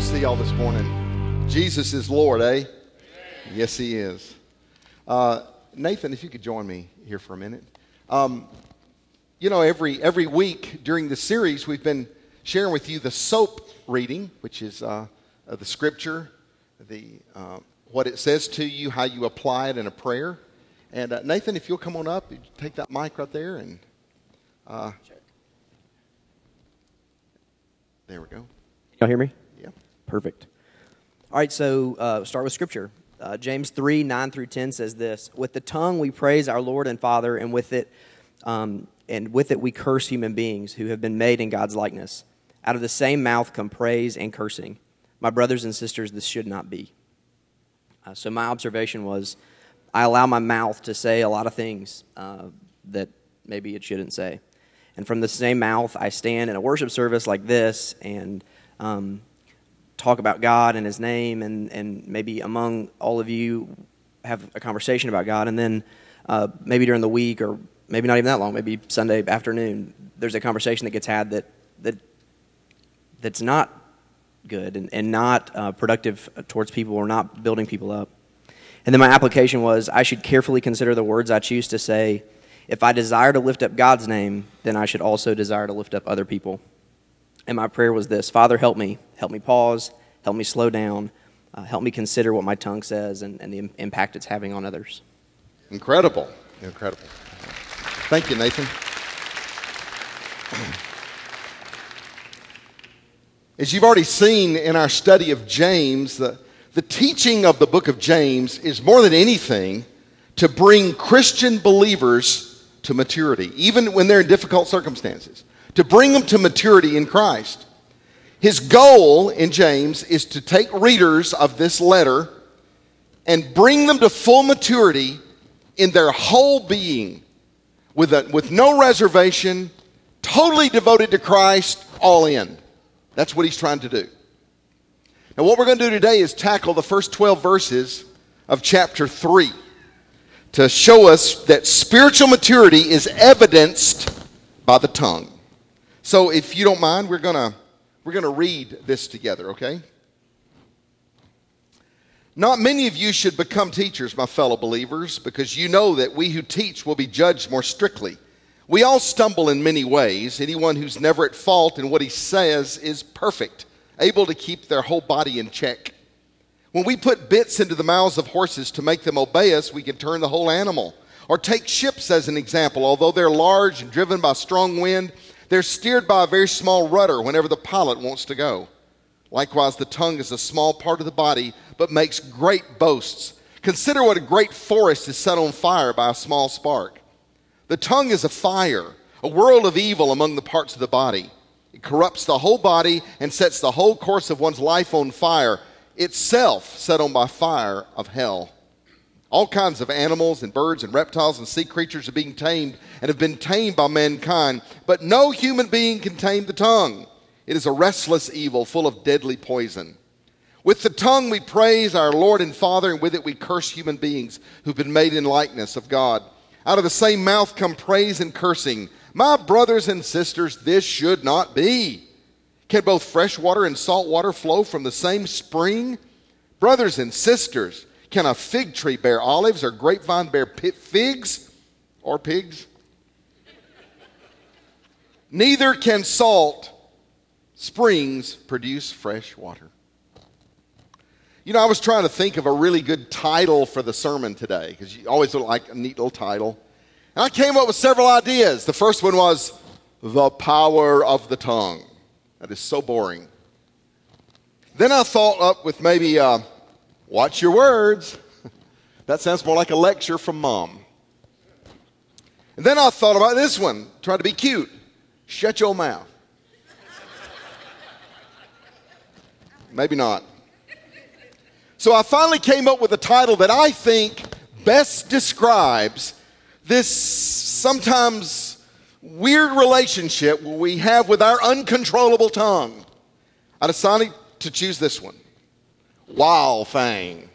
to see y'all this morning. Jesus is Lord, eh? Yes, He is. Uh, Nathan, if you could join me here for a minute. Um, you know, every every week during the series, we've been sharing with you the SOAP reading, which is uh, uh, the Scripture, the uh, what it says to you, how you apply it in a prayer. And uh, Nathan, if you'll come on up, take that mic right there, and uh, there we go. Y'all hear me? Perfect. All right, so uh, start with Scripture. Uh, James 3 9 through 10 says this With the tongue we praise our Lord and Father, and with it, um, and with it we curse human beings who have been made in God's likeness. Out of the same mouth come praise and cursing. My brothers and sisters, this should not be. Uh, so, my observation was I allow my mouth to say a lot of things uh, that maybe it shouldn't say. And from the same mouth, I stand in a worship service like this and um, talk about God and His name, and, and maybe among all of you have a conversation about God. And then uh, maybe during the week, or maybe not even that long, maybe Sunday afternoon, there's a conversation that gets had that, that that's not good and, and not uh, productive towards people or not building people up. And then my application was I should carefully consider the words I choose to say. If I desire to lift up God's name, then I should also desire to lift up other people. And my prayer was this Father, help me. Help me pause. Help me slow down. Uh, help me consider what my tongue says and, and the Im- impact it's having on others. Incredible. Incredible. Thank you, Nathan. As you've already seen in our study of James, the, the teaching of the book of James is more than anything to bring Christian believers to maturity, even when they're in difficult circumstances, to bring them to maturity in Christ. His goal in James is to take readers of this letter and bring them to full maturity in their whole being with, a, with no reservation, totally devoted to Christ, all in. That's what he's trying to do. Now, what we're going to do today is tackle the first 12 verses of chapter 3 to show us that spiritual maturity is evidenced by the tongue. So, if you don't mind, we're going to we're going to read this together, okay? Not many of you should become teachers, my fellow believers, because you know that we who teach will be judged more strictly. We all stumble in many ways. Anyone who's never at fault in what he says is perfect, able to keep their whole body in check. When we put bits into the mouths of horses to make them obey us, we can turn the whole animal. Or take ships as an example. Although they're large and driven by strong wind, they're steered by a very small rudder whenever the pilot wants to go. Likewise, the tongue is a small part of the body, but makes great boasts. Consider what a great forest is set on fire by a small spark. The tongue is a fire, a world of evil among the parts of the body. It corrupts the whole body and sets the whole course of one's life on fire, itself set on by fire of hell. All kinds of animals and birds and reptiles and sea creatures are being tamed and have been tamed by mankind, but no human being can tame the tongue. It is a restless evil full of deadly poison. With the tongue we praise our Lord and Father, and with it we curse human beings who've been made in likeness of God. Out of the same mouth come praise and cursing. My brothers and sisters, this should not be. Can both fresh water and salt water flow from the same spring? Brothers and sisters, can a fig tree bear olives or grapevine bear figs or pigs? Neither can salt springs produce fresh water. You know, I was trying to think of a really good title for the sermon today because you always look like a neat little title. And I came up with several ideas. The first one was The Power of the Tongue. That is so boring. Then I thought up with maybe uh, Watch your words. that sounds more like a lecture from mom. And then I thought about this one, try to be cute. Shut your mouth. Maybe not. So I finally came up with a title that I think best describes this sometimes weird relationship we have with our uncontrollable tongue. I decided to choose this one Wild Thing.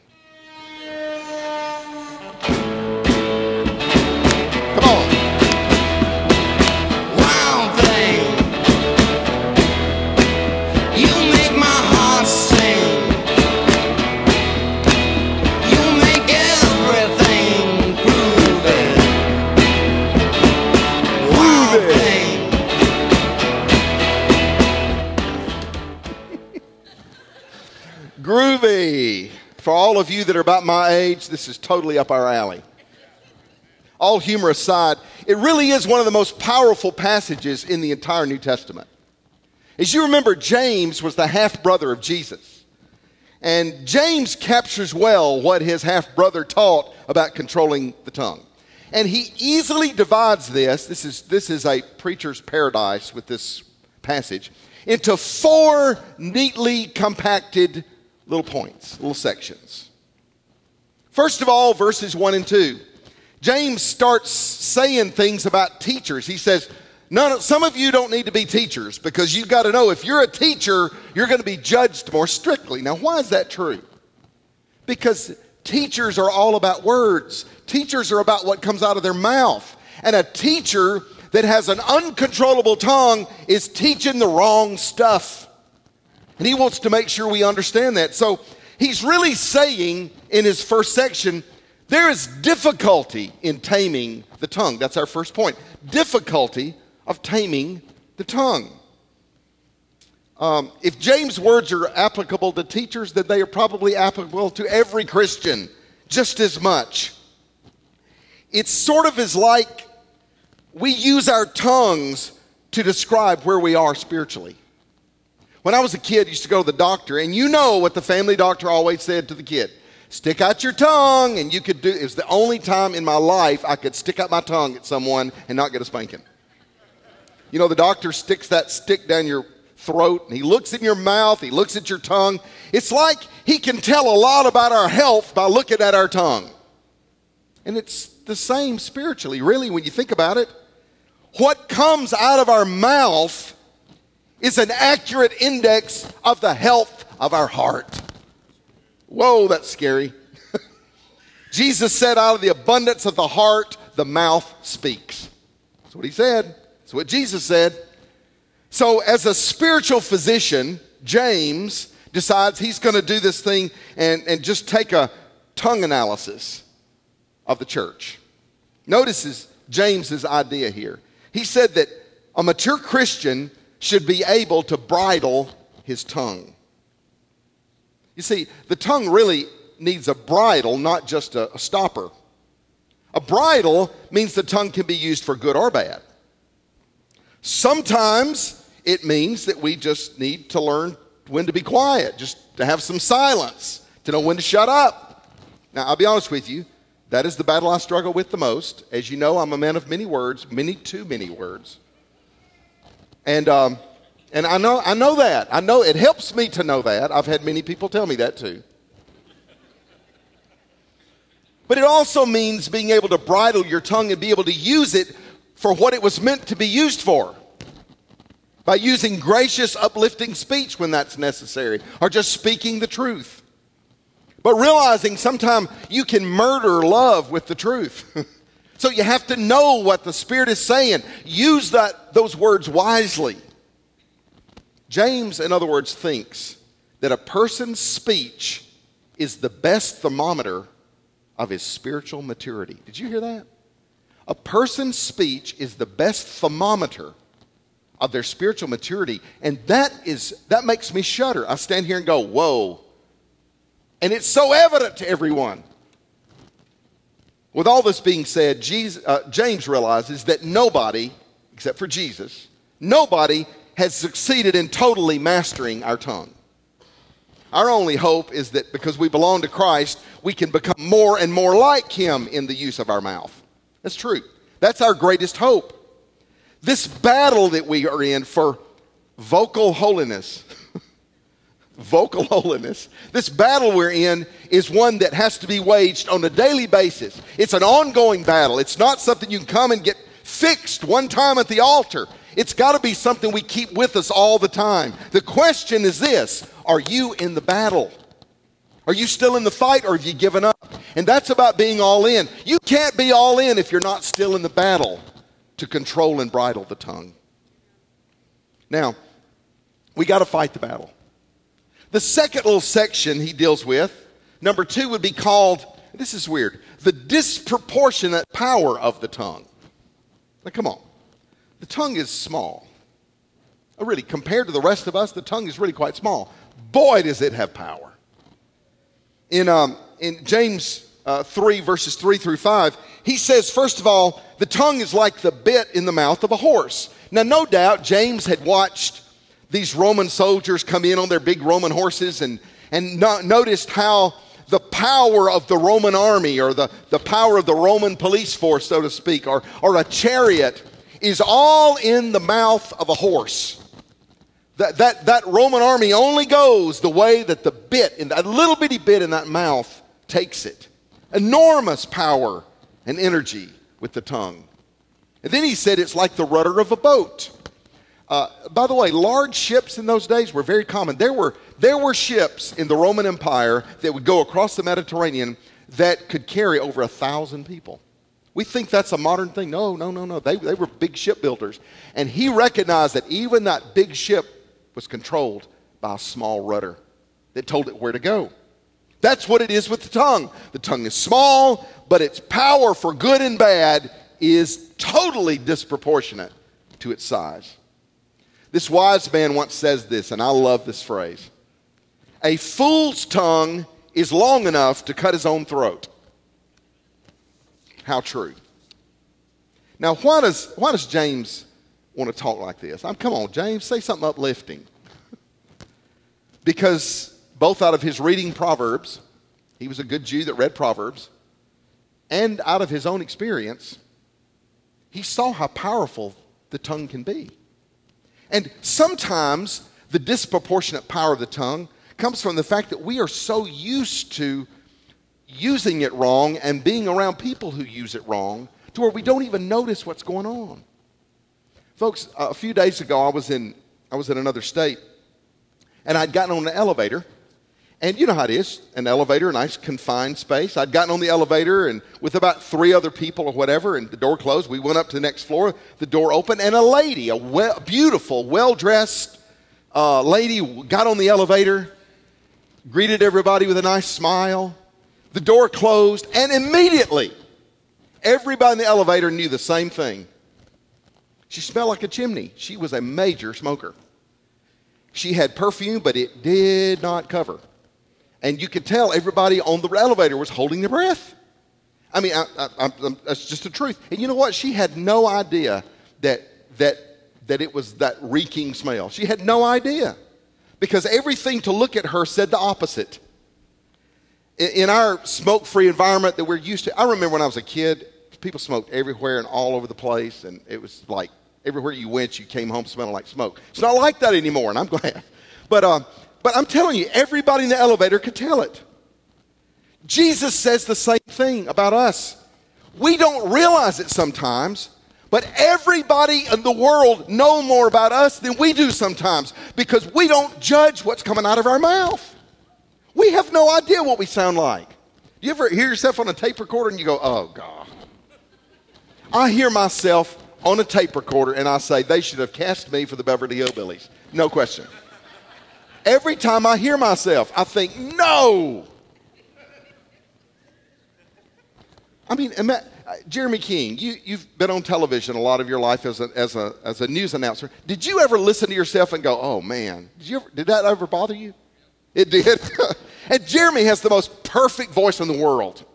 All of you that are about my age, this is totally up our alley. All humor aside, it really is one of the most powerful passages in the entire New Testament. As you remember, James was the half brother of Jesus. And James captures well what his half brother taught about controlling the tongue. And he easily divides this, this is, this is a preacher's paradise with this passage, into four neatly compacted little points, little sections. First of all, verses 1 and 2. James starts saying things about teachers. He says, None, some of you don't need to be teachers because you've got to know if you're a teacher, you're going to be judged more strictly. Now, why is that true? Because teachers are all about words, teachers are about what comes out of their mouth. And a teacher that has an uncontrollable tongue is teaching the wrong stuff. And he wants to make sure we understand that. So he's really saying in his first section, there is difficulty in taming the tongue. That's our first point. Difficulty of taming the tongue. Um, if James' words are applicable to teachers, then they are probably applicable to every Christian just as much. It's sort of as like we use our tongues to describe where we are spiritually. When I was a kid, I used to go to the doctor, and you know what the family doctor always said to the kid stick out your tongue, and you could do it was the only time in my life I could stick out my tongue at someone and not get a spanking. You know, the doctor sticks that stick down your throat and he looks in your mouth, he looks at your tongue. It's like he can tell a lot about our health by looking at our tongue. And it's the same spiritually, really, when you think about it. What comes out of our mouth is an accurate index of the health of our heart. Whoa, that's scary. Jesus said, out of the abundance of the heart, the mouth speaks. That's what he said. That's what Jesus said. So, as a spiritual physician, James decides he's going to do this thing and, and just take a tongue analysis of the church. Notice James's idea here. He said that a mature Christian should be able to bridle his tongue. You see, the tongue really needs a bridle, not just a, a stopper. A bridle means the tongue can be used for good or bad. Sometimes it means that we just need to learn when to be quiet, just to have some silence, to know when to shut up. Now, I'll be honest with you, that is the battle I struggle with the most. As you know, I'm a man of many words, many too many words. And, um, and I, know, I know that. I know it helps me to know that. I've had many people tell me that too. But it also means being able to bridle your tongue and be able to use it for what it was meant to be used for. By using gracious, uplifting speech when that's necessary, or just speaking the truth. But realizing sometimes you can murder love with the truth. so you have to know what the Spirit is saying. Use that, those words wisely. James, in other words, thinks that a person's speech is the best thermometer of his spiritual maturity. Did you hear that? A person's speech is the best thermometer of their spiritual maturity. And that is that makes me shudder. I stand here and go, whoa. And it's so evident to everyone. With all this being said, Jesus, uh, James realizes that nobody, except for Jesus, nobody has succeeded in totally mastering our tongue. Our only hope is that because we belong to Christ, we can become more and more like Him in the use of our mouth. That's true. That's our greatest hope. This battle that we are in for vocal holiness, vocal holiness, this battle we're in is one that has to be waged on a daily basis. It's an ongoing battle. It's not something you can come and get fixed one time at the altar. It's got to be something we keep with us all the time. The question is this Are you in the battle? Are you still in the fight or have you given up? And that's about being all in. You can't be all in if you're not still in the battle to control and bridle the tongue. Now, we got to fight the battle. The second little section he deals with, number two, would be called, this is weird, the disproportionate power of the tongue. Now, come on. The tongue is small. Oh, really, compared to the rest of us, the tongue is really quite small. Boy, does it have power. in, um, in James uh, 3, verses 3 through 5, he says, first of all, the tongue is like the bit in the mouth of a horse. Now, no doubt James had watched these Roman soldiers come in on their big Roman horses and, and no, noticed how the power of the Roman army or the, the power of the Roman police force, so to speak, or, or a chariot is all in the mouth of a horse. That, that, that Roman army only goes the way that the bit, in that little bitty bit in that mouth, takes it. Enormous power and energy with the tongue. And then he said it's like the rudder of a boat. Uh, by the way, large ships in those days were very common. There were, there were ships in the Roman Empire that would go across the Mediterranean that could carry over a thousand people. We think that's a modern thing. No, no, no, no. They, they were big shipbuilders. And he recognized that even that big ship was controlled by a small rudder that told it where to go. That's what it is with the tongue. The tongue is small, but its power for good and bad is totally disproportionate to its size. This wise man once says this, and I love this phrase A fool's tongue is long enough to cut his own throat. How true. Now, why does, why does James want to talk like this? I'm, come on, James, say something uplifting. because both out of his reading Proverbs, he was a good Jew that read Proverbs, and out of his own experience, he saw how powerful the tongue can be. And sometimes the disproportionate power of the tongue comes from the fact that we are so used to using it wrong and being around people who use it wrong to where we don't even notice what's going on. Folks, a few days ago I was in I was in another state and I'd gotten on an elevator and you know how it is an elevator, a nice confined space. I'd gotten on the elevator and with about three other people or whatever, and the door closed. We went up to the next floor, the door opened, and a lady, a well, beautiful, well dressed uh, lady, got on the elevator, greeted everybody with a nice smile. The door closed, and immediately everybody in the elevator knew the same thing. She smelled like a chimney. She was a major smoker. She had perfume, but it did not cover and you could tell everybody on the elevator was holding their breath. I mean, I, I, that's just the truth. And you know what? She had no idea that that that it was that reeking smell. She had no idea because everything to look at her said the opposite. In, in our smoke-free environment that we're used to, I remember when I was a kid, people smoked everywhere and all over the place, and it was like everywhere you went, you came home smelling like smoke. It's not like that anymore, and I'm glad. But uh, but I'm telling you, everybody in the elevator could tell it. Jesus says the same thing about us. We don't realize it sometimes, but everybody in the world know more about us than we do sometimes because we don't judge what's coming out of our mouth. We have no idea what we sound like. You ever hear yourself on a tape recorder and you go, oh, God. I hear myself on a tape recorder and I say, they should have cast me for the Beverly Hillbillies. No question. Every time I hear myself, I think, no. I mean, uh, Jeremy King, you, you've been on television a lot of your life as a, as, a, as a news announcer. Did you ever listen to yourself and go, oh man, did, you ever, did that ever bother you? It did. and Jeremy has the most perfect voice in the world.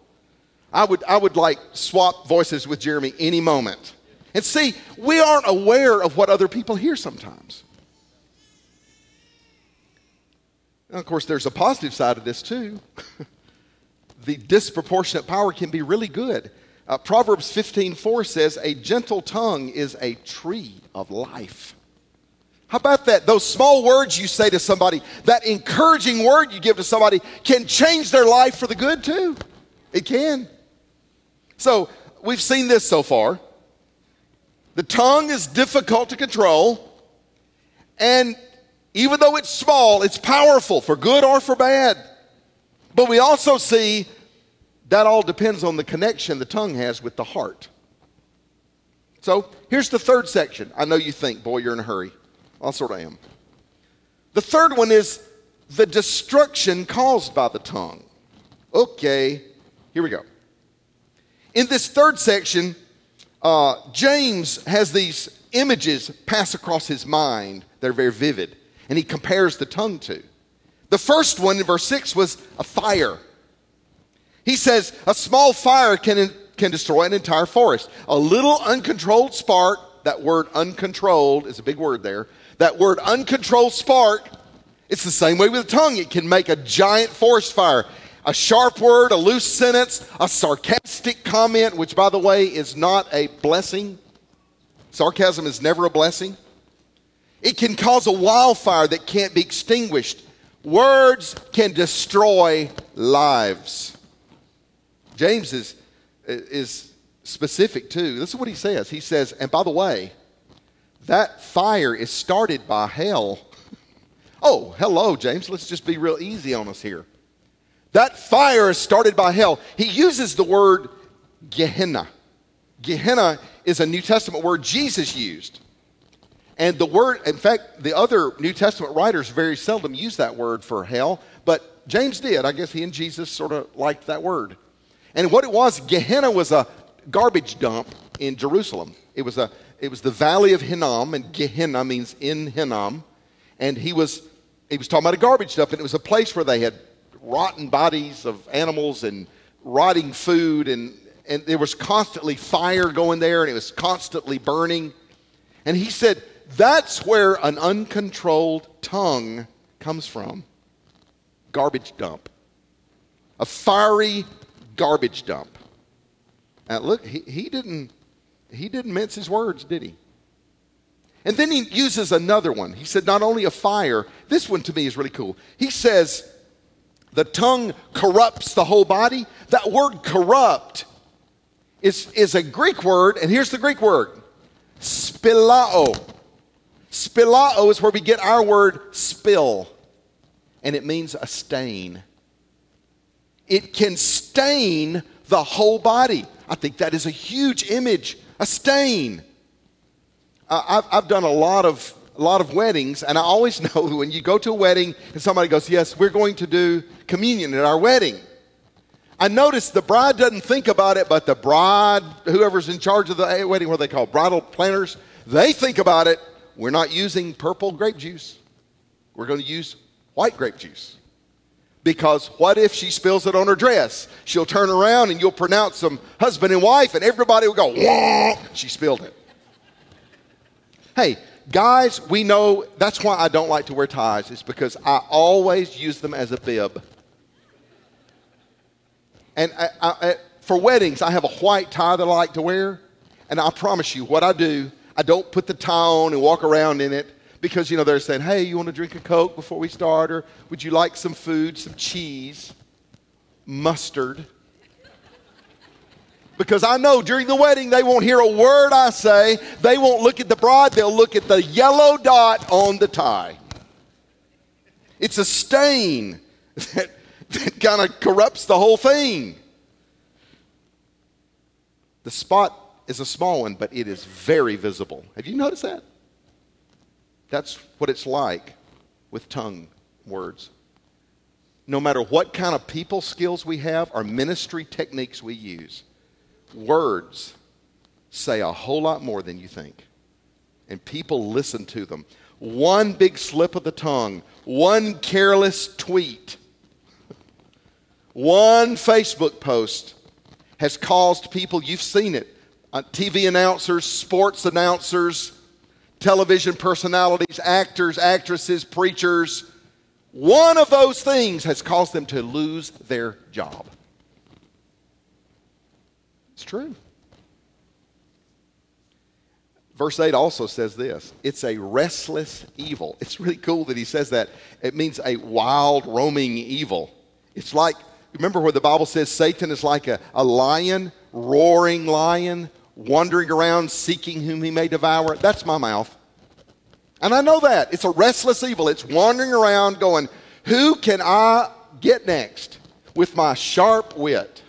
I would, I would like swap voices with Jeremy any moment. And see, we aren't aware of what other people hear sometimes. Of course, there's a positive side of this too. the disproportionate power can be really good. Uh, Proverbs 15:4 says, "A gentle tongue is a tree of life." How about that? Those small words you say to somebody, that encouraging word you give to somebody can change their life for the good too. It can. So, we've seen this so far. The tongue is difficult to control, and even though it's small, it's powerful for good or for bad. But we also see that all depends on the connection the tongue has with the heart. So here's the third section. I know you think, boy, you're in a hurry. I sort of am. The third one is the destruction caused by the tongue. Okay, here we go. In this third section, uh, James has these images pass across his mind. They're very vivid and he compares the tongue to. The first one in verse 6 was a fire. He says a small fire can, can destroy an entire forest. A little uncontrolled spark, that word uncontrolled is a big word there. That word uncontrolled spark, it's the same way with the tongue. It can make a giant forest fire. A sharp word, a loose sentence, a sarcastic comment, which, by the way, is not a blessing. Sarcasm is never a blessing. It can cause a wildfire that can't be extinguished. Words can destroy lives. James is, is specific too. This is what he says. He says, and by the way, that fire is started by hell. Oh, hello, James. Let's just be real easy on us here. That fire is started by hell. He uses the word Gehenna. Gehenna is a New Testament word Jesus used. And the word, in fact, the other New Testament writers very seldom use that word for hell, but James did. I guess he and Jesus sort of liked that word. And what it was, Gehenna was a garbage dump in Jerusalem. It was, a, it was the valley of Hinnom, and Gehenna means in Hinnom. And he was, he was talking about a garbage dump, and it was a place where they had rotten bodies of animals and rotting food, and, and there was constantly fire going there, and it was constantly burning. And he said, that's where an uncontrolled tongue comes from garbage dump. A fiery garbage dump. Now, look, he, he, didn't, he didn't mince his words, did he? And then he uses another one. He said, not only a fire, this one to me is really cool. He says, the tongue corrupts the whole body. That word corrupt is, is a Greek word, and here's the Greek word spilao. Spilao is where we get our word spill, and it means a stain. It can stain the whole body. I think that is a huge image, a stain. I've, I've done a lot of a lot of weddings, and I always know when you go to a wedding and somebody goes, Yes, we're going to do communion at our wedding. I notice the bride doesn't think about it, but the bride, whoever's in charge of the wedding, what they call bridal planners, they think about it. We're not using purple grape juice. We're going to use white grape juice. Because what if she spills it on her dress? She'll turn around and you'll pronounce them husband and wife, and everybody will go, Wah! she spilled it. Hey, guys, we know that's why I don't like to wear ties, it's because I always use them as a bib. And I, I, for weddings, I have a white tie that I like to wear, and I promise you, what I do, I don't put the tie on and walk around in it because, you know, they're saying, hey, you want to drink a Coke before we start? Or would you like some food, some cheese, mustard? Because I know during the wedding they won't hear a word I say. They won't look at the bride, they'll look at the yellow dot on the tie. It's a stain that, that kind of corrupts the whole thing. The spot is a small one, but it is very visible. Have you noticed that? That's what it's like with tongue words. No matter what kind of people skills we have or ministry techniques we use, words say a whole lot more than you think. And people listen to them. One big slip of the tongue, one careless tweet, one Facebook post has caused people, you've seen it, uh, TV announcers, sports announcers, television personalities, actors, actresses, preachers. One of those things has caused them to lose their job. It's true. Verse 8 also says this it's a restless evil. It's really cool that he says that. It means a wild, roaming evil. It's like, remember where the Bible says Satan is like a, a lion, roaring lion, wandering around seeking whom he may devour? That's my mouth. And I know that. It's a restless evil. It's wandering around going, Who can I get next with my sharp wit?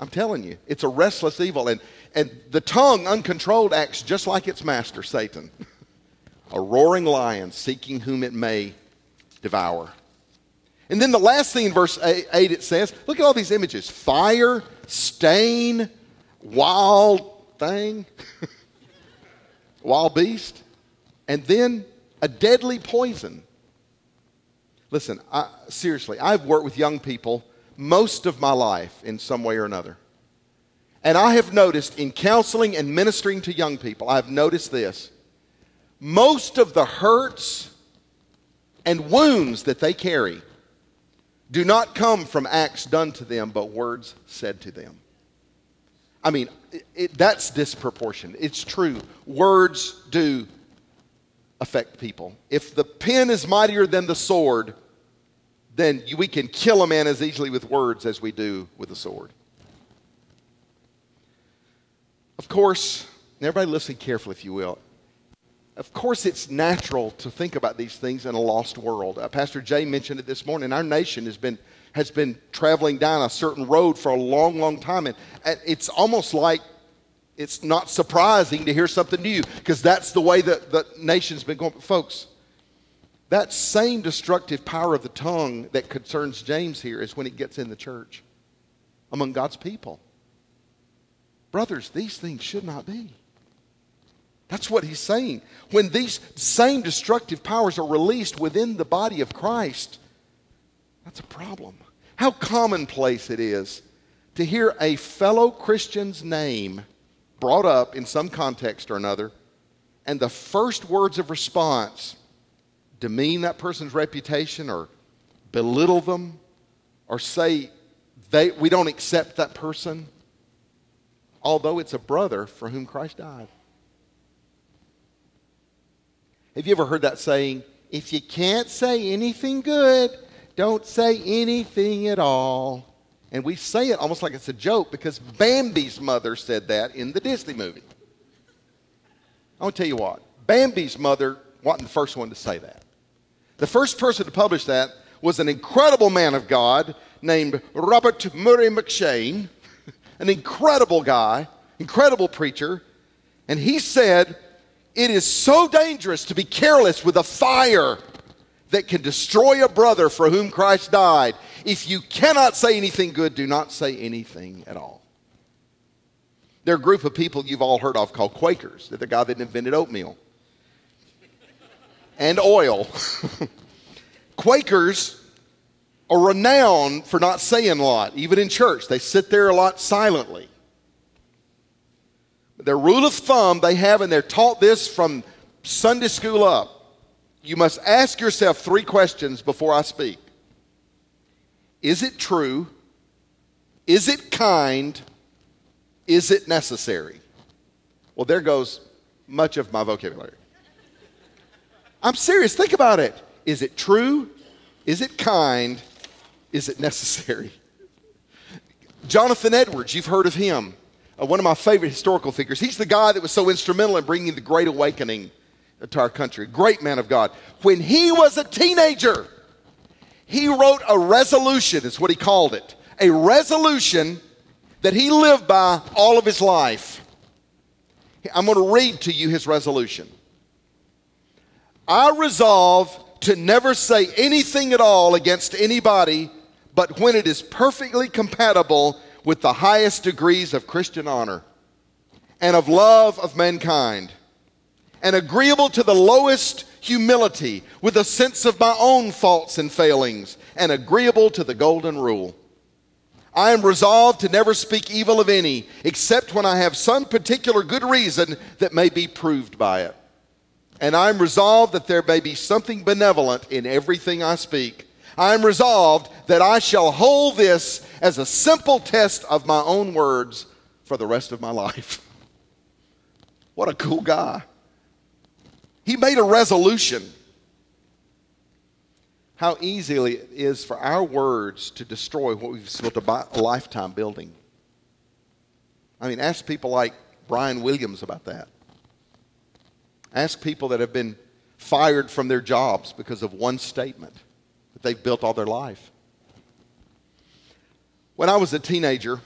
I'm telling you, it's a restless evil. And, and the tongue, uncontrolled, acts just like its master, Satan. a roaring lion seeking whom it may devour. And then the last thing in verse 8, it says look at all these images fire, stain, wild thing. wild beast, and then a deadly poison. Listen, I, seriously, I've worked with young people most of my life in some way or another. And I have noticed in counseling and ministering to young people, I've noticed this. Most of the hurts and wounds that they carry do not come from acts done to them, but words said to them. I mean, it, it, that's disproportionate. It's true. Words do affect people. If the pen is mightier than the sword, then we can kill a man as easily with words as we do with a sword. Of course, everybody listen carefully, if you will. Of course, it's natural to think about these things in a lost world. Uh, Pastor Jay mentioned it this morning. Our nation has been, has been traveling down a certain road for a long, long time. And it's almost like it's not surprising to hear something new because that's the way that the nation's been going. But folks, that same destructive power of the tongue that concerns James here is when it gets in the church among God's people. Brothers, these things should not be. That's what he's saying. When these same destructive powers are released within the body of Christ, that's a problem. How commonplace it is to hear a fellow Christian's name brought up in some context or another, and the first words of response demean that person's reputation or belittle them or say they, we don't accept that person, although it's a brother for whom Christ died. Have you ever heard that saying? If you can't say anything good, don't say anything at all. And we say it almost like it's a joke because Bambi's mother said that in the Disney movie. I want to tell you what, Bambi's mother wasn't the first one to say that. The first person to publish that was an incredible man of God named Robert Murray M'Cheyne, an incredible guy, incredible preacher. And he said, It is so dangerous to be careless with a fire that can destroy a brother for whom Christ died. If you cannot say anything good, do not say anything at all. There are a group of people you've all heard of called Quakers. They're the guy that invented oatmeal and oil. Quakers are renowned for not saying a lot, even in church. They sit there a lot silently. Their rule of thumb they have, and they're taught this from Sunday school up you must ask yourself three questions before I speak Is it true? Is it kind? Is it necessary? Well, there goes much of my vocabulary. I'm serious. Think about it. Is it true? Is it kind? Is it necessary? Jonathan Edwards, you've heard of him. Uh, one of my favorite historical figures. He's the guy that was so instrumental in bringing the Great Awakening to our country. Great man of God. When he was a teenager, he wrote a resolution, is what he called it. A resolution that he lived by all of his life. I'm going to read to you his resolution. I resolve to never say anything at all against anybody but when it is perfectly compatible with the highest degrees of Christian honor and of love of mankind and agreeable to the lowest humility with a sense of my own faults and failings and agreeable to the golden rule. I am resolved to never speak evil of any except when I have some particular good reason that may be proved by it. And I am resolved that there may be something benevolent in everything I speak. I am resolved that I shall hold this as a simple test of my own words for the rest of my life. What a cool guy. He made a resolution. How easily it is for our words to destroy what we've spent a lifetime building. I mean, ask people like Brian Williams about that. Ask people that have been fired from their jobs because of one statement that they've built all their life. When I was a teenager,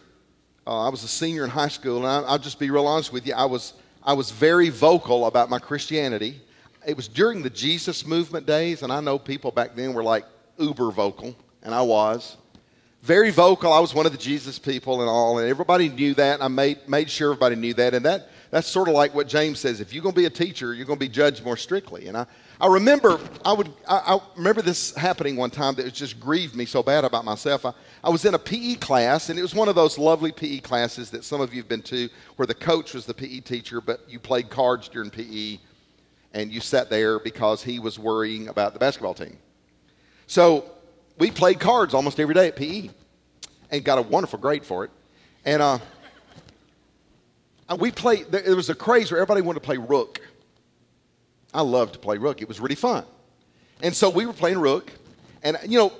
uh, I was a senior in high school, and I, will just be real honest with you. I was, I was very vocal about my Christianity it was during the Jesus movement days, and I know people back then were like uber vocal, and I was, very vocal. I was one of the Jesus people and all, and everybody knew that. And I made, made sure everybody knew that. And that, that's sort of like what James says if you're going to be a teacher, you're going to be judged more strictly. And I, I remember, I, would, I, I remember this happening one time that just grieved me so bad about myself. I, I was in a PE class, and it was one of those lovely PE classes that some of you have been to where the coach was the PE teacher, but you played cards during PE and you sat there because he was worrying about the basketball team. So we played cards almost every day at PE and got a wonderful grade for it. And uh, we played, there was a craze where everybody wanted to play rook. I loved to play rook, it was really fun. And so we were playing rook, and you know,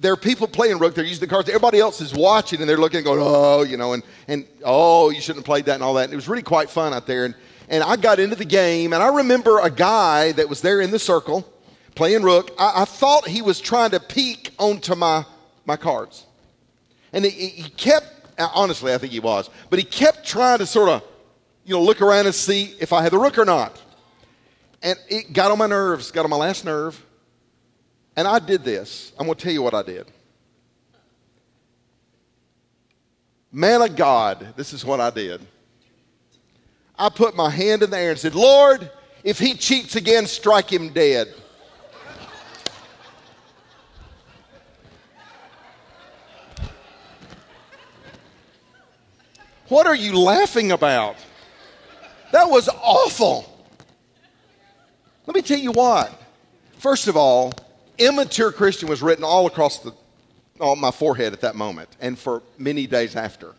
there are people playing rook, they're using the cards, everybody else is watching and they're looking and going, oh, you know, and, and oh, you shouldn't have played that and all that. And it was really quite fun out there. And, and I got into the game, and I remember a guy that was there in the circle playing rook. I, I thought he was trying to peek onto my, my cards. And he, he kept, uh, honestly, I think he was, but he kept trying to sort of, you know, look around and see if I had the rook or not. And it got on my nerves, got on my last nerve. And I did this. I'm going to tell you what I did. Man of God, this is what I did. I put my hand in the air and said, Lord, if he cheats again, strike him dead. What are you laughing about? That was awful. Let me tell you what. First of all, immature Christian was written all across the, on my forehead at that moment and for many days after.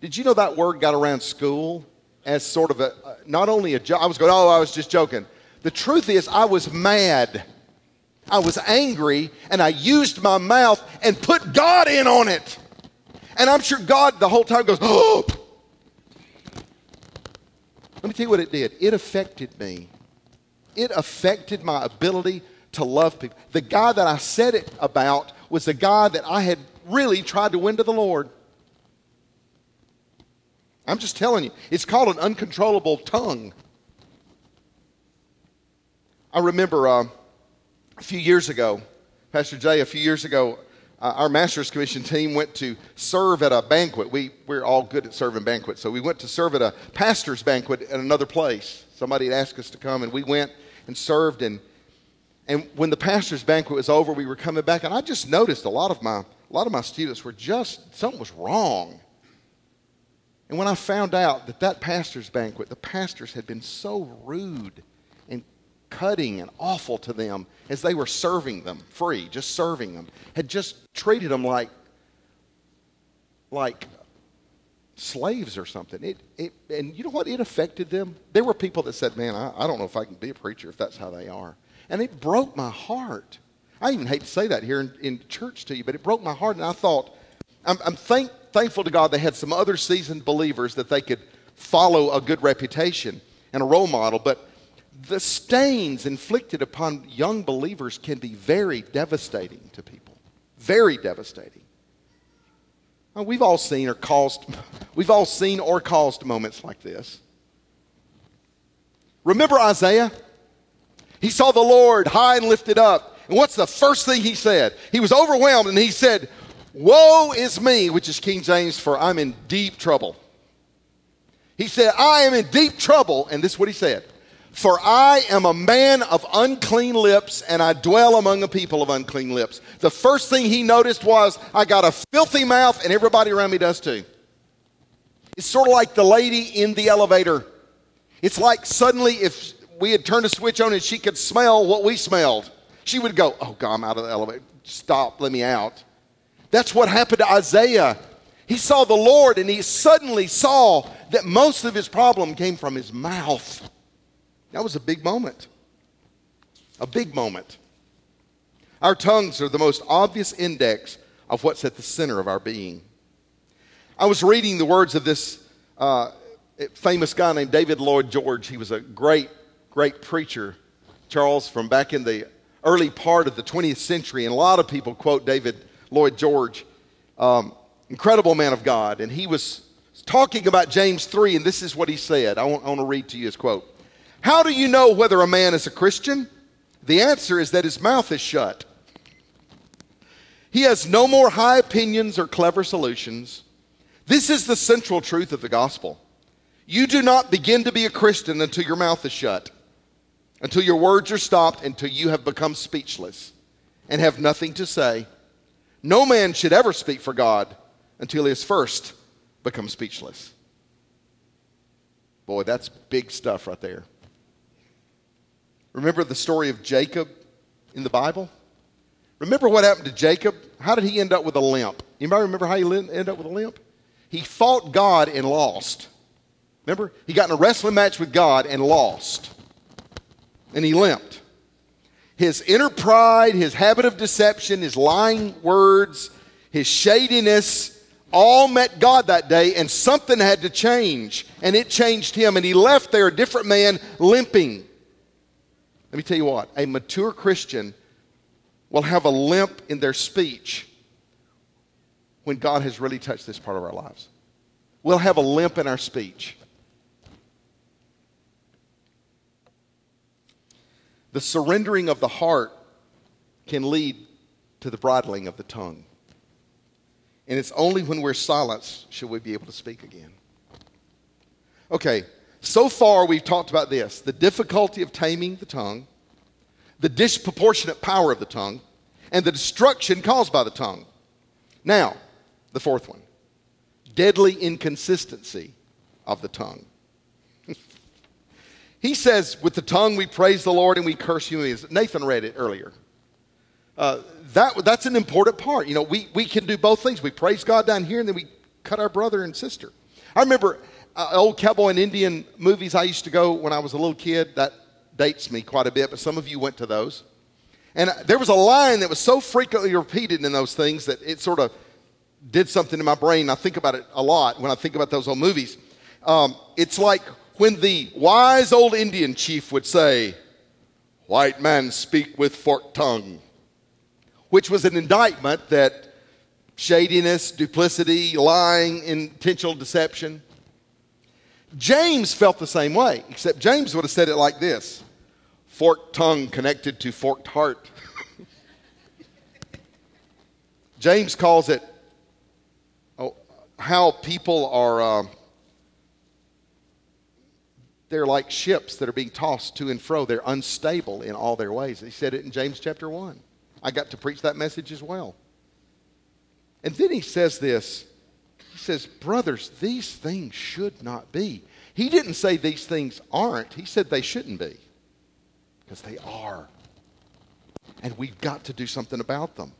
Did you know that word got around school as sort of a, uh, not only a joke, I was going, oh, I was just joking. The truth is, I was mad. I was angry, and I used my mouth and put God in on it. And I'm sure God the whole time goes, oh. Let me tell you what it did. It affected me. It affected my ability to love people. The guy that I said it about was the guy that I had really tried to win to the Lord. I'm just telling you, it's called an uncontrollable tongue. I remember uh, a few years ago, Pastor Jay, a few years ago, uh, our Master's Commission team went to serve at a banquet. We, we're all good at serving banquets, so we went to serve at a pastor's banquet at another place. Somebody had asked us to come, and we went and served. And, and when the pastor's banquet was over, we were coming back, and I just noticed a lot of my, a lot of my students were just, something was wrong. And when I found out that that pastor's banquet, the pastors had been so rude and cutting and awful to them as they were serving them free, just serving them, had just treated them like, like slaves or something. It, it, and you know what? It affected them. There were people that said, Man, I, I don't know if I can be a preacher if that's how they are. And it broke my heart. I even hate to say that here in, in church to you, but it broke my heart. And I thought, I'm, I'm thank, thankful to God they had some other seasoned believers that they could follow a good reputation and a role model. But the stains inflicted upon young believers can be very devastating to people. Very devastating. We've all seen or caused we've all seen or caused moments like this. Remember Isaiah? He saw the Lord high and lifted up. And what's the first thing he said? He was overwhelmed and he said, Woe is me, which is King James for I'm in deep trouble. He said, I am in deep trouble. And this is what he said For I am a man of unclean lips, and I dwell among a people of unclean lips. The first thing he noticed was, I got a filthy mouth, and everybody around me does too. It's sort of like the lady in the elevator. It's like suddenly, if we had turned a switch on and she could smell what we smelled, she would go, Oh, God, I'm out of the elevator. Stop, let me out. That's what happened to Isaiah. He saw the Lord and he suddenly saw that most of his problem came from his mouth. That was a big moment. A big moment. Our tongues are the most obvious index of what's at the center of our being. I was reading the words of this uh, famous guy named David Lloyd George. He was a great, great preacher, Charles, from back in the early part of the 20th century. And a lot of people quote David Lloyd George, um, incredible man of God, and he was talking about James 3, and this is what he said. I want, I want to read to you his quote. How do you know whether a man is a Christian? The answer is that his mouth is shut. He has no more high opinions or clever solutions. This is the central truth of the gospel. You do not begin to be a Christian until your mouth is shut, until your words are stopped, until you have become speechless and have nothing to say. No man should ever speak for God until he has first become speechless. Boy, that's big stuff right there. Remember the story of Jacob in the Bible? Remember what happened to Jacob? How did he end up with a limp? Anybody remember how he ended up with a limp? He fought God and lost. Remember? He got in a wrestling match with God and lost. And he limped. His inner pride, his habit of deception, his lying words, his shadiness, all met God that day, and something had to change. And it changed him. And he left there a different man limping. Let me tell you what a mature Christian will have a limp in their speech when God has really touched this part of our lives. We'll have a limp in our speech. The surrendering of the heart can lead to the bridling of the tongue. And it's only when we're silenced should we be able to speak again. Okay, so far we've talked about this the difficulty of taming the tongue, the disproportionate power of the tongue, and the destruction caused by the tongue. Now, the fourth one deadly inconsistency of the tongue. He says, With the tongue we praise the Lord and we curse humans. Nathan read it earlier. Uh, that, that's an important part. You know, we, we can do both things. We praise God down here and then we cut our brother and sister. I remember uh, old cowboy and Indian movies I used to go when I was a little kid. That dates me quite a bit, but some of you went to those. And there was a line that was so frequently repeated in those things that it sort of did something in my brain. I think about it a lot when I think about those old movies. Um, it's like when the wise old Indian chief would say, White man speak with forked tongue, which was an indictment that shadiness, duplicity, lying, intentional deception. James felt the same way, except James would have said it like this forked tongue connected to forked heart. James calls it oh, how people are, uh, they're like ships that are being tossed to and fro. They're unstable in all their ways. He said it in James chapter 1. I got to preach that message as well. And then he says this he says, Brothers, these things should not be. He didn't say these things aren't, he said they shouldn't be because they are. And we've got to do something about them.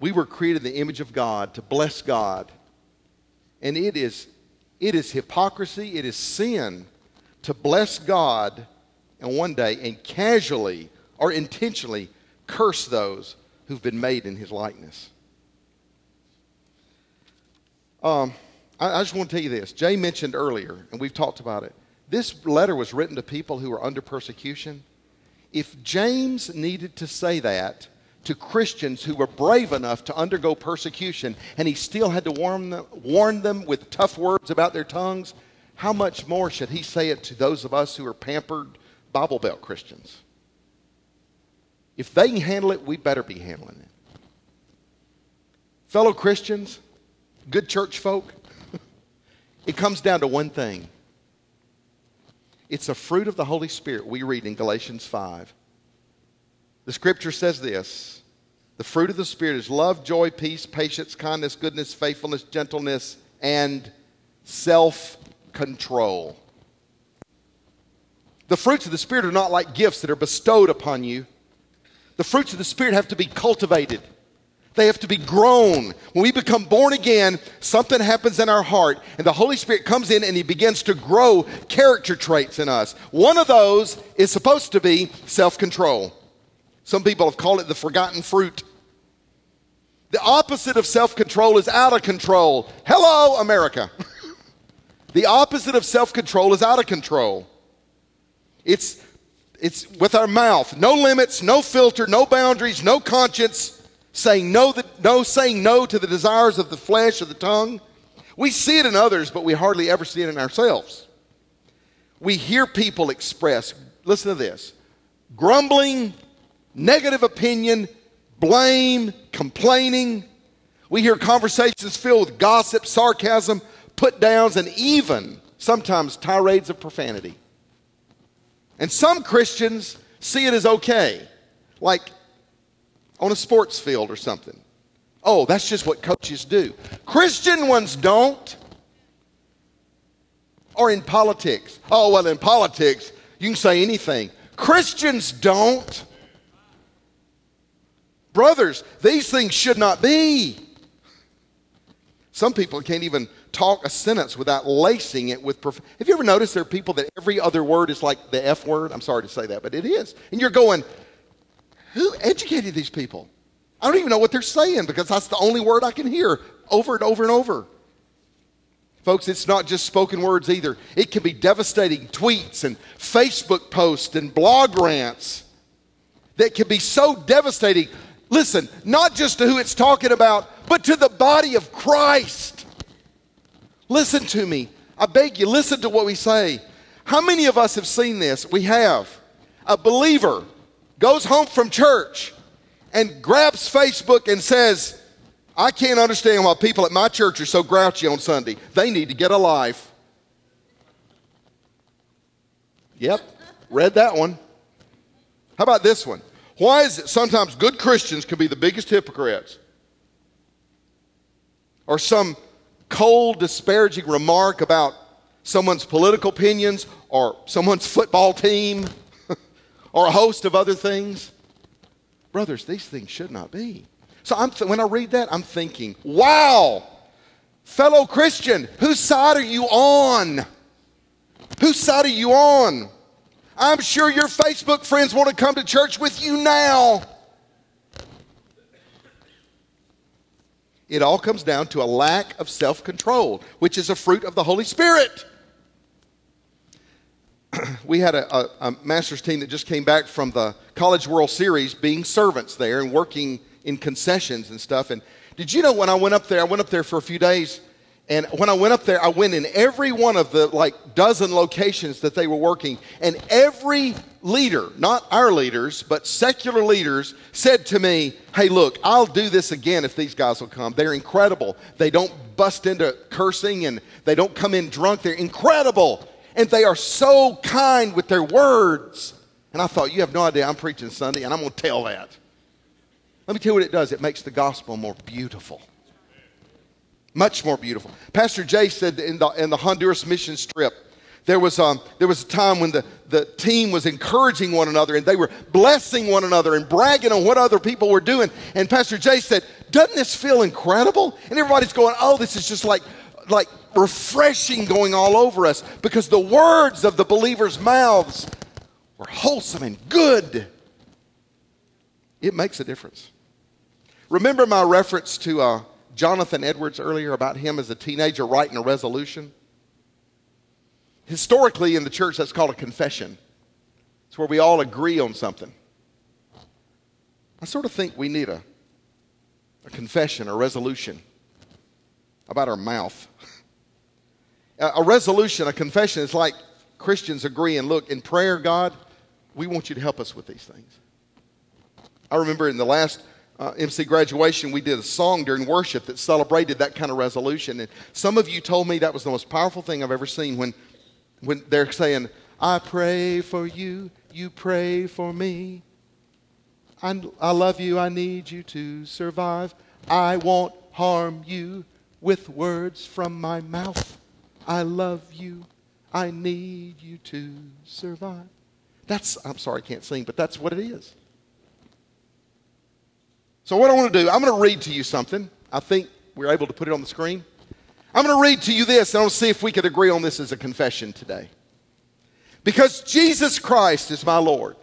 We were created in the image of God to bless God. And it is, it is hypocrisy, it is sin to bless God and one day and casually or intentionally curse those who've been made in his likeness. Um, I, I just want to tell you this. Jay mentioned earlier, and we've talked about it. This letter was written to people who were under persecution. If James needed to say that to Christians who were brave enough to undergo persecution and he still had to warn them, warn them with tough words about their tongues, how much more should he say it to those of us who are pampered Bible Belt Christians? If they can handle it, we better be handling it. Fellow Christians, good church folk, it comes down to one thing it's a fruit of the Holy Spirit we read in Galatians 5. The scripture says this The fruit of the Spirit is love, joy, peace, patience, kindness, goodness, faithfulness, gentleness, and self control. The fruits of the Spirit are not like gifts that are bestowed upon you. The fruits of the Spirit have to be cultivated. They have to be grown. When we become born again, something happens in our heart, and the Holy Spirit comes in and He begins to grow character traits in us. One of those is supposed to be self control. Some people have called it the forgotten fruit. The opposite of self control is out of control. Hello, America. the opposite of self control is out of control. It's, it's with our mouth no limits, no filter, no boundaries, no conscience saying no, that, no, saying no to the desires of the flesh of the tongue. We see it in others, but we hardly ever see it in ourselves. We hear people express, listen to this, grumbling negative opinion, blame, complaining. We hear conversations filled with gossip, sarcasm, put downs, and even sometimes tirades of profanity. And some Christians see it as okay, like on a sports field or something. Oh, that's just what coaches do. Christian ones don't. Or in politics. Oh, well, in politics, you can say anything. Christians don't. Brothers, these things should not be. Some people can't even talk a sentence without lacing it with. Prof- Have you ever noticed there are people that every other word is like the F word? I'm sorry to say that, but it is. And you're going, who educated these people? I don't even know what they're saying because that's the only word I can hear over and over and over. Folks, it's not just spoken words either. It can be devastating tweets and Facebook posts and blog rants that can be so devastating. Listen, not just to who it's talking about, but to the body of Christ. Listen to me. I beg you, listen to what we say. How many of us have seen this? We have. A believer goes home from church and grabs Facebook and says, I can't understand why people at my church are so grouchy on Sunday. They need to get a life. Yep, read that one. How about this one? Why is it sometimes good Christians can be the biggest hypocrites? Or some cold, disparaging remark about someone's political opinions or someone's football team or a host of other things. Brothers, these things should not be. So I'm th- when I read that, I'm thinking, wow, fellow Christian, whose side are you on? Whose side are you on? I'm sure your Facebook friends want to come to church with you now. It all comes down to a lack of self control, which is a fruit of the Holy Spirit. we had a, a, a, master's team that just came back from the College World Series being servants there and working in concessions and stuff. And did you know when I went up there, I went up there for a few days. And when I went up there, I went in every one of the like dozen locations that they were working. And every leader, not our leaders, but secular leaders, said to me, Hey, look, I'll do this again if these guys will come. They're incredible. They don't bust into cursing and they don't come in drunk. They're incredible and they are so kind with their words. And I thought, you have no idea, I'm preaching Sunday, and I'm going to tell that. Let me tell you what it does it makes the gospel more beautiful. Much more beautiful. Pastor Jay said in the, in the Honduras mission trip, there was, um, there was a time when the, the team was encouraging one another and they were blessing one another and bragging on what other people were doing. And Pastor Jay said, Doesn't this feel incredible? And everybody's going, Oh, this is just like, like refreshing going all over us because the words of the believers' mouths were wholesome and good. It makes a difference. Remember my reference to uh, Jonathan Edwards earlier about him as a teenager writing a resolution? Historically, in the church, that's called a confession. It's where we all agree on something. I sort of think we need a, a confession, a resolution about our mouth. a resolution, a confession is like Christians agreeing, look, in prayer, God, we want you to help us with these things. I remember in the last uh, MC graduation, we did a song during worship that celebrated that kind of resolution. And some of you told me that was the most powerful thing I've ever seen when, when they're saying, I pray for you, you pray for me. I, I love you, I need you to survive. I won't harm you with words from my mouth. I love you. I need you to survive. That's, I'm sorry, I can't sing, but that's what it is. So, what I want to do, I'm going to read to you something. I think we're able to put it on the screen. I'm going to read to you this, and I want to see if we could agree on this as a confession today. Because Jesus Christ is my Lord,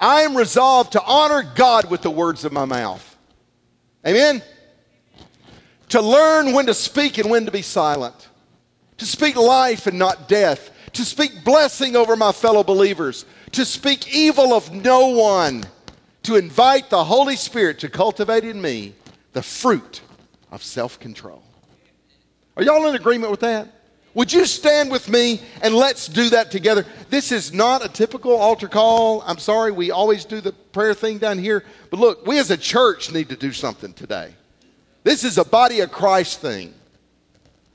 I am resolved to honor God with the words of my mouth. Amen? To learn when to speak and when to be silent to speak life and not death, to speak blessing over my fellow believers, to speak evil of no one, to invite the Holy Spirit to cultivate in me the fruit of self control. Are y'all in agreement with that? Would you stand with me and let's do that together? This is not a typical altar call. I'm sorry, we always do the prayer thing down here. But look, we as a church need to do something today. This is a body of Christ thing.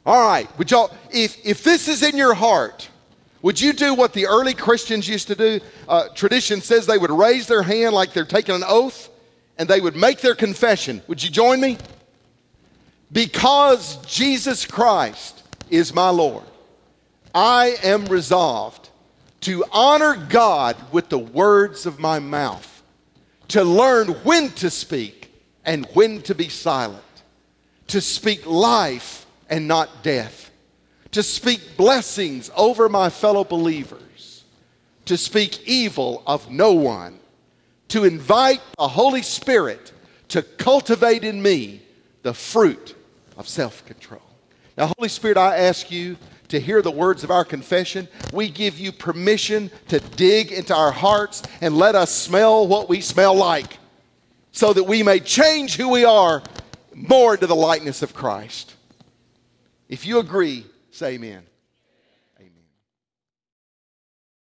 All right, would y'all, if, if this is in your heart, would you do what the early Christians used to do? Uh, tradition says they would raise their hand like they're taking an oath and they would make their confession. Would you join me? Because Jesus Christ is my Lord, I am resolved to honor God with the words of my mouth, to learn when to speak and when to be silent, to speak life and not death, to speak blessings over my fellow believers, to speak evil of no one, to invite the Holy Spirit to cultivate in me the fruit of self control. Now, Holy Spirit, I ask you to hear the words of our confession. We give you permission to dig into our hearts and let us smell what we smell like so that we may change who we are more into the likeness of Christ. If you agree, say amen.